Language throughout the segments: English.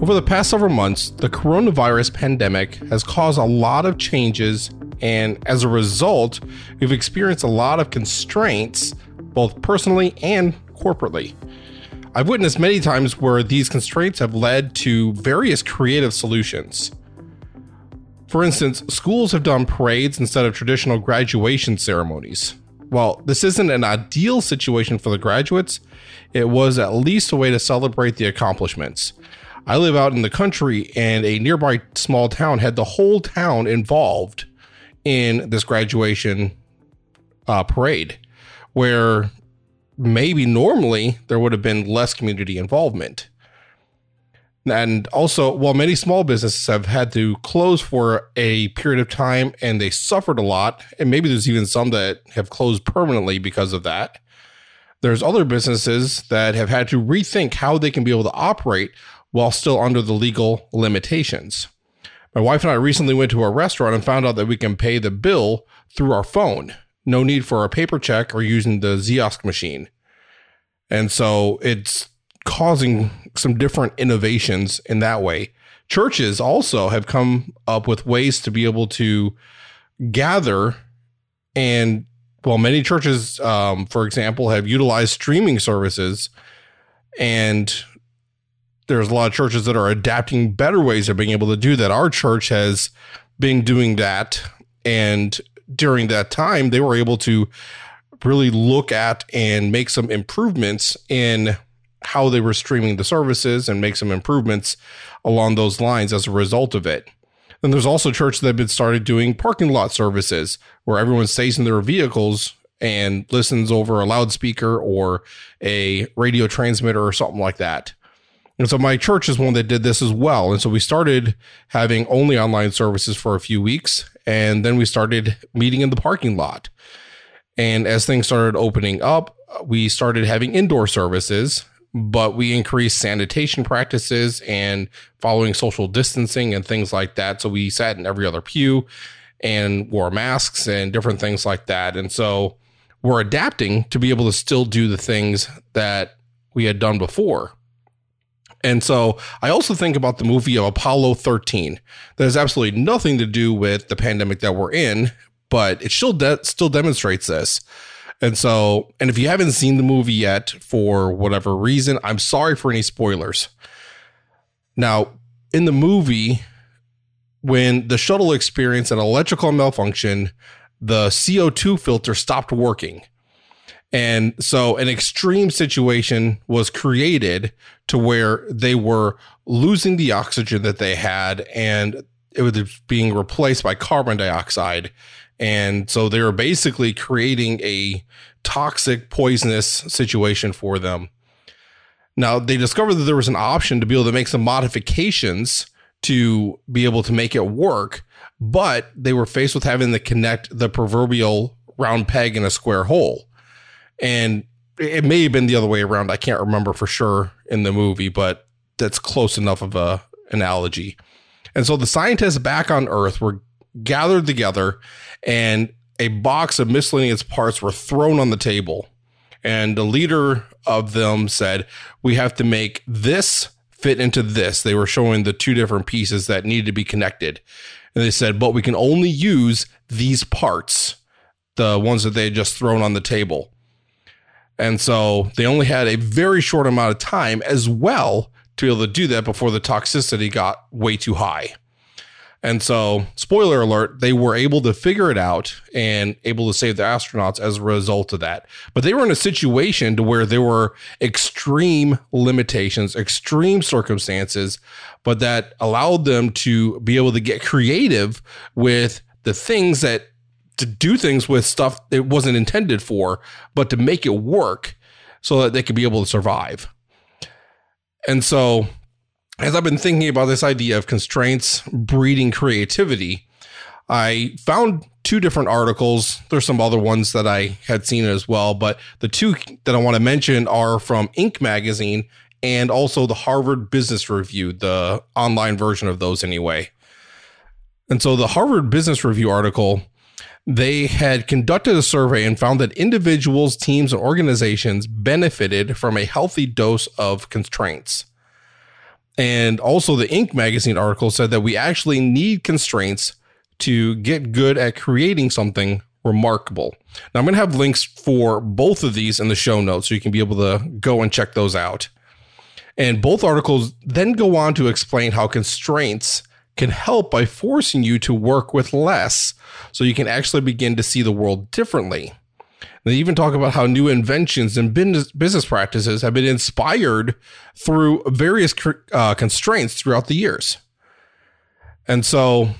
Over the past several months, the coronavirus pandemic has caused a lot of changes, and as a result, we've experienced a lot of constraints, both personally and corporately. I've witnessed many times where these constraints have led to various creative solutions. For instance, schools have done parades instead of traditional graduation ceremonies. While this isn't an ideal situation for the graduates, it was at least a way to celebrate the accomplishments. I live out in the country, and a nearby small town had the whole town involved in this graduation uh, parade, where maybe normally there would have been less community involvement. And also, while many small businesses have had to close for a period of time and they suffered a lot, and maybe there's even some that have closed permanently because of that, there's other businesses that have had to rethink how they can be able to operate while still under the legal limitations. My wife and I recently went to a restaurant and found out that we can pay the bill through our phone. No need for a paper check or using the Ziosk machine. And so it's causing some different innovations in that way. Churches also have come up with ways to be able to gather and well, many churches, um, for example, have utilized streaming services, and there's a lot of churches that are adapting better ways of being able to do that. Our church has been doing that, and during that time, they were able to really look at and make some improvements in how they were streaming the services and make some improvements along those lines as a result of it. Then there's also churches that have been started doing parking lot services where everyone stays in their vehicles and listens over a loudspeaker or a radio transmitter or something like that. And so my church is one that did this as well. And so we started having only online services for a few weeks. And then we started meeting in the parking lot. And as things started opening up, we started having indoor services but we increased sanitation practices and following social distancing and things like that. So we sat in every other pew and wore masks and different things like that. And so we're adapting to be able to still do the things that we had done before. And so I also think about the movie of Apollo 13 that has absolutely nothing to do with the pandemic that we're in, but it still de- still demonstrates this. And so, and if you haven't seen the movie yet for whatever reason, I'm sorry for any spoilers. Now, in the movie, when the shuttle experienced an electrical malfunction, the CO2 filter stopped working. And so an extreme situation was created to where they were losing the oxygen that they had and it was being replaced by carbon dioxide. And so they were basically creating a toxic, poisonous situation for them. Now, they discovered that there was an option to be able to make some modifications to be able to make it work, but they were faced with having to connect the proverbial round peg in a square hole. And it may have been the other way around. I can't remember for sure in the movie, but that's close enough of a analogy. And so the scientists back on Earth were gathered together and a box of miscellaneous parts were thrown on the table. And the leader of them said, We have to make this fit into this. They were showing the two different pieces that needed to be connected. And they said, But we can only use these parts, the ones that they had just thrown on the table. And so they only had a very short amount of time as well to be able to do that before the toxicity got way too high. And so, spoiler alert, they were able to figure it out and able to save the astronauts as a result of that. But they were in a situation to where there were extreme limitations, extreme circumstances, but that allowed them to be able to get creative with the things that to do things with stuff it wasn't intended for, but to make it work so that they could be able to survive. And so as I've been thinking about this idea of constraints breeding creativity, I found two different articles. There's some other ones that I had seen as well, but the two that I want to mention are from Inc. magazine and also the Harvard Business Review, the online version of those anyway. And so the Harvard Business Review article, they had conducted a survey and found that individuals, teams, and organizations benefited from a healthy dose of constraints. And also, the Inc. magazine article said that we actually need constraints to get good at creating something remarkable. Now, I'm going to have links for both of these in the show notes so you can be able to go and check those out. And both articles then go on to explain how constraints can help by forcing you to work with less so you can actually begin to see the world differently. They even talk about how new inventions and business practices have been inspired through various uh, constraints throughout the years. And so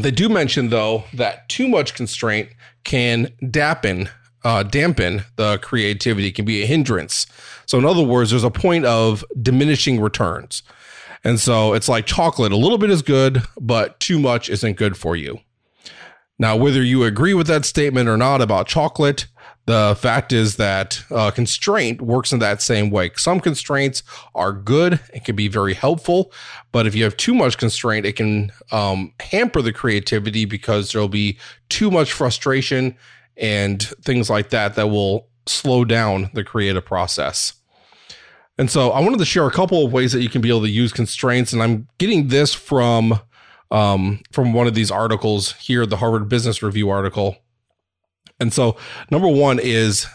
they do mention, though, that too much constraint can dampen, uh, dampen the creativity, can be a hindrance. So, in other words, there's a point of diminishing returns. And so it's like chocolate. A little bit is good, but too much isn't good for you. Now, whether you agree with that statement or not about chocolate, the fact is that uh, constraint works in that same way. Some constraints are good and can be very helpful, but if you have too much constraint, it can um, hamper the creativity because there'll be too much frustration and things like that that will slow down the creative process. And so I wanted to share a couple of ways that you can be able to use constraints. And I'm getting this from um, from one of these articles here, the Harvard Business Review article. And so number one is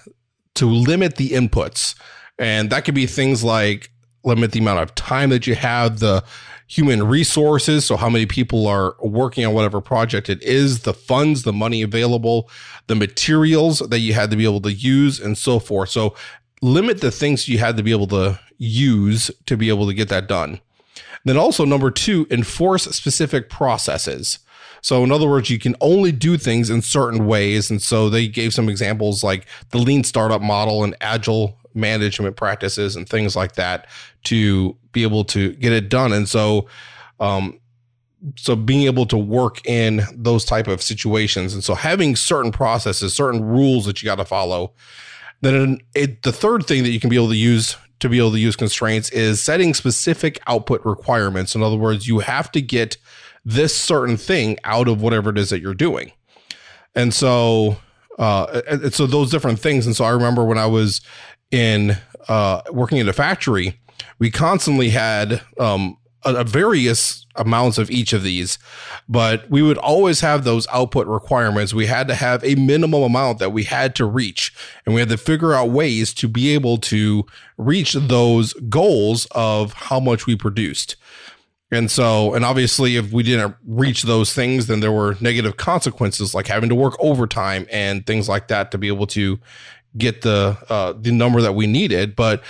to limit the inputs. And that could be things like limit the amount of time that you have, the human resources. So how many people are working on whatever project it is, the funds, the money available, the materials that you had to be able to use and so forth. So limit the things you had to be able to use to be able to get that done. Then also number two, enforce specific processes. So in other words, you can only do things in certain ways. And so they gave some examples like the lean startup model and agile management practices and things like that to be able to get it done. And so, um, so being able to work in those type of situations and so having certain processes certain rules that you got to follow then it, the third thing that you can be able to use to be able to use constraints is setting specific output requirements. In other words, you have to get this certain thing out of whatever it is that you're doing. And so, uh, and so those different things. And so I remember when I was in uh, working in a factory, we constantly had um, a various amounts of each of these, but we would always have those output requirements. We had to have a minimum amount that we had to reach, and we had to figure out ways to be able to reach those goals of how much we produced. And so, and obviously, if we didn't reach those things, then there were negative consequences like having to work overtime and things like that to be able to get the uh, the number that we needed. But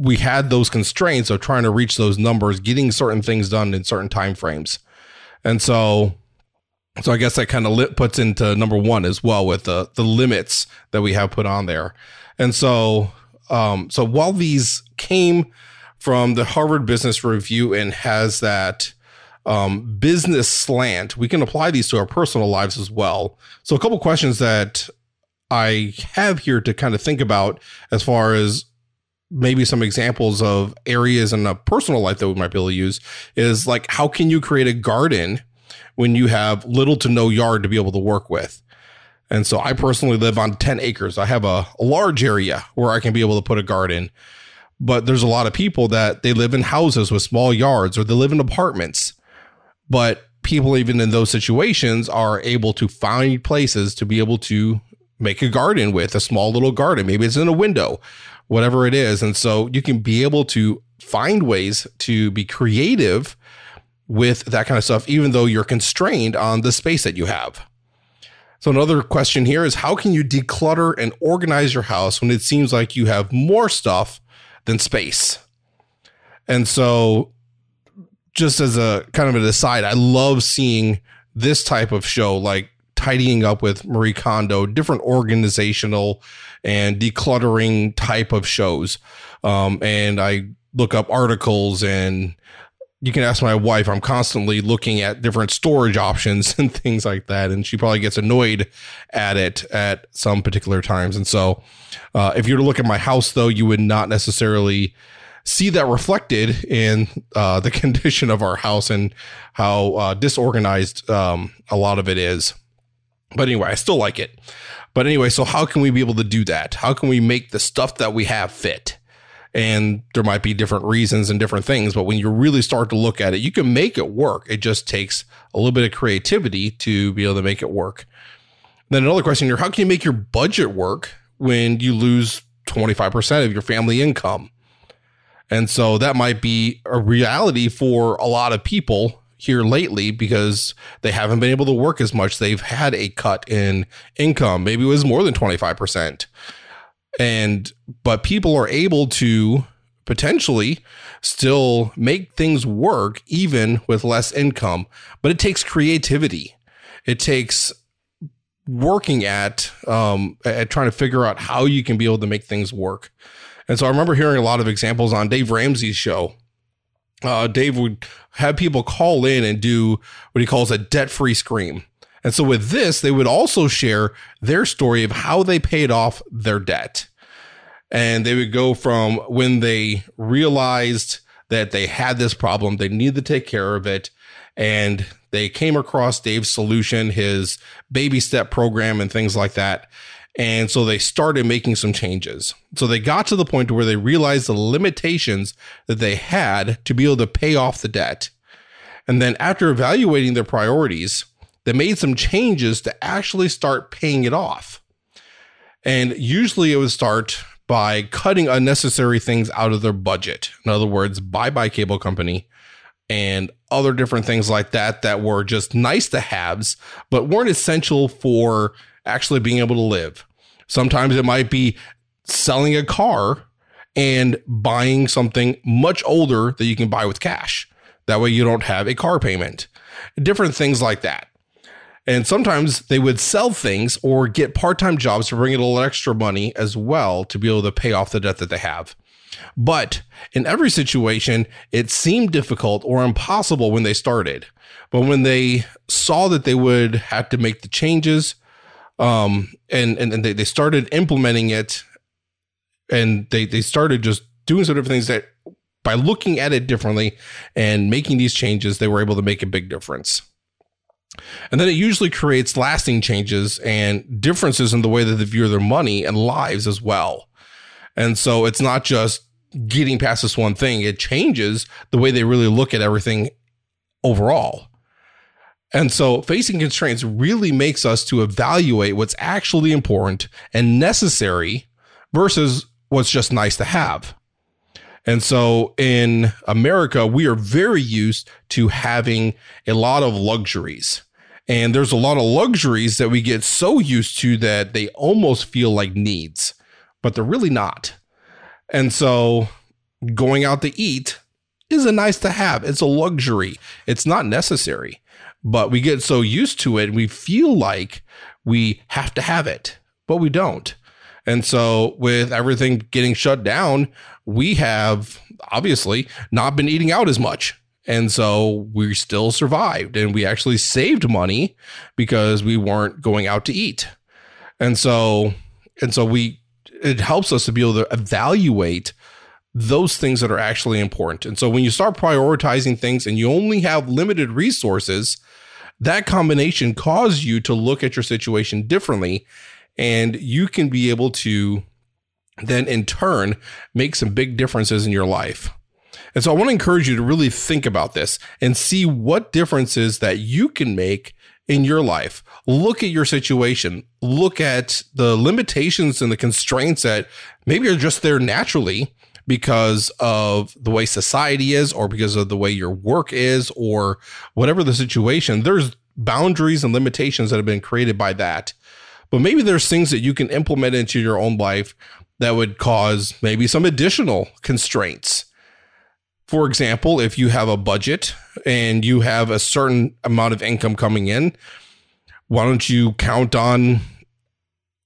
we had those constraints of trying to reach those numbers, getting certain things done in certain time frames. And so so I guess that kind of puts into number one as well with the the limits that we have put on there. And so um so while these came from the Harvard Business Review and has that um, business slant, we can apply these to our personal lives as well. So, a couple questions that I have here to kind of think about as far as maybe some examples of areas in a personal life that we might be able to use is like how can you create a garden when you have little to no yard to be able to work with? And so i personally live on 10 acres. I have a, a large area where i can be able to put a garden but there's a lot of people that they live in houses with small yards or they live in apartments. But people even in those situations are able to find places to be able to make a garden with a small little garden. Maybe it's in a window whatever it is. And so you can be able to find ways to be creative with that kind of stuff, even though you're constrained on the space that you have. So, another question here is how can you declutter and organize your house when it seems like you have more stuff than space? And so, just as a kind of an aside, I love seeing this type of show, like tidying up with Marie Kondo, different organizational and decluttering type of shows. Um, and I look up articles and you can ask my wife. I'm constantly looking at different storage options and things like that. And she probably gets annoyed at it at some particular times. And so, uh, if you were to look at my house, though, you would not necessarily see that reflected in uh, the condition of our house and how uh, disorganized um, a lot of it is. But anyway, I still like it. But anyway, so how can we be able to do that? How can we make the stuff that we have fit? and there might be different reasons and different things but when you really start to look at it you can make it work it just takes a little bit of creativity to be able to make it work then another question here how can you make your budget work when you lose 25% of your family income and so that might be a reality for a lot of people here lately because they haven't been able to work as much. They've had a cut in income. Maybe it was more than 25% and but people are able to potentially still make things work even with less income. But it takes creativity. It takes working at um, at trying to figure out how you can be able to make things work. And so i remember hearing a lot of examples on dave ramsey's show uh, dave would have people call in and do what he calls a debt-free scream and so with this, they would also share their story of how they paid off their debt. And they would go from when they realized that they had this problem, they needed to take care of it. And they came across Dave's solution, his baby step program, and things like that. And so they started making some changes. So they got to the point where they realized the limitations that they had to be able to pay off the debt. And then after evaluating their priorities, they made some changes to actually start paying it off. And usually it would start by cutting unnecessary things out of their budget. In other words, bye bye cable company and other different things like that that were just nice to haves, but weren't essential for actually being able to live. Sometimes it might be selling a car and buying something much older that you can buy with cash. That way you don't have a car payment. Different things like that. And sometimes they would sell things or get part time jobs to bring in a little extra money as well to be able to pay off the debt that they have. But in every situation, it seemed difficult or impossible when they started. But when they saw that they would have to make the changes, um, and, and, and they, they started implementing it, and they, they started just doing sort of things that by looking at it differently and making these changes, they were able to make a big difference. And then it usually creates lasting changes and differences in the way that they view their money and lives as well. And so it's not just getting past this one thing, it changes the way they really look at everything overall. And so facing constraints really makes us to evaluate what's actually important and necessary versus what's just nice to have. And so in America, we are very used to having a lot of luxuries. And there's a lot of luxuries that we get so used to that they almost feel like needs, but they're really not. And so going out to eat is a nice to have. It's a luxury. It's not necessary, but we get so used to it. We feel like we have to have it, but we don't. And so, with everything getting shut down, we have obviously not been eating out as much. And so we still survived and we actually saved money because we weren't going out to eat. And so, and so we, it helps us to be able to evaluate those things that are actually important. And so when you start prioritizing things and you only have limited resources, that combination causes you to look at your situation differently and you can be able to then in turn make some big differences in your life. And so I want to encourage you to really think about this and see what differences that you can make in your life. Look at your situation. Look at the limitations and the constraints that maybe are just there naturally because of the way society is or because of the way your work is or whatever the situation. There's boundaries and limitations that have been created by that. But maybe there's things that you can implement into your own life that would cause maybe some additional constraints. For example, if you have a budget and you have a certain amount of income coming in, why don't you count on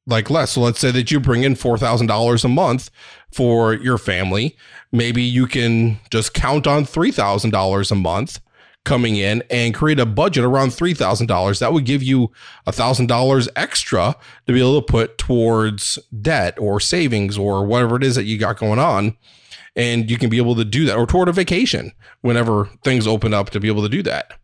like less? So let's say that you bring in $4,000 a month for your family. Maybe you can just count on $3,000 a month coming in and create a budget around $3,000. That would give you $1,000 extra to be able to put towards debt or savings or whatever it is that you got going on. And you can be able to do that or toward a vacation whenever things open up to be able to do that.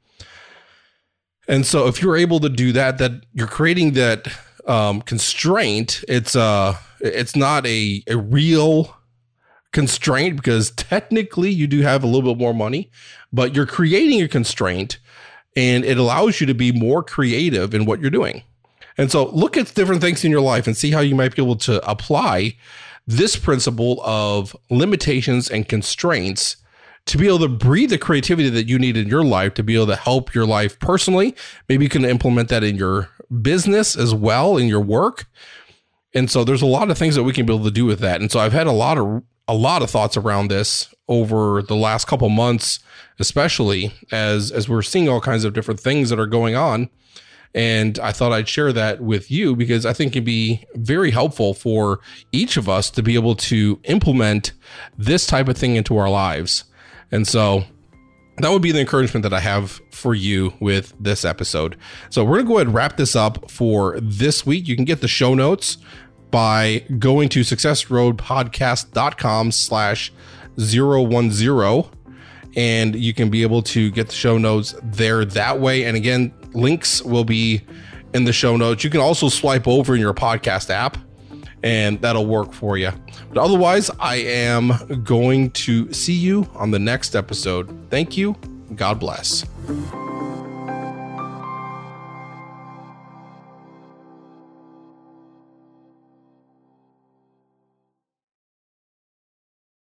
And so if you're able to do that, that you're creating that um, constraint, it's uh it's not a, a real constraint because technically you do have a little bit more money, but you're creating a constraint and it allows you to be more creative in what you're doing. And so look at different things in your life and see how you might be able to apply this principle of limitations and constraints to be able to breathe the creativity that you need in your life to be able to help your life personally. Maybe you can implement that in your business as well, in your work. And so there's a lot of things that we can be able to do with that. And so I've had a lot of a lot of thoughts around this over the last couple months, especially as as we're seeing all kinds of different things that are going on. And I thought I'd share that with you because I think it'd be very helpful for each of us to be able to implement this type of thing into our lives. And so that would be the encouragement that I have for you with this episode. So we're going to go ahead and wrap this up for this week. You can get the show notes by going to successroadpodcast.com slash 010 and you can be able to get the show notes there that way. And again, links will be in the show notes. You can also swipe over in your podcast app and that'll work for you. But otherwise, I am going to see you on the next episode. Thank you. God bless.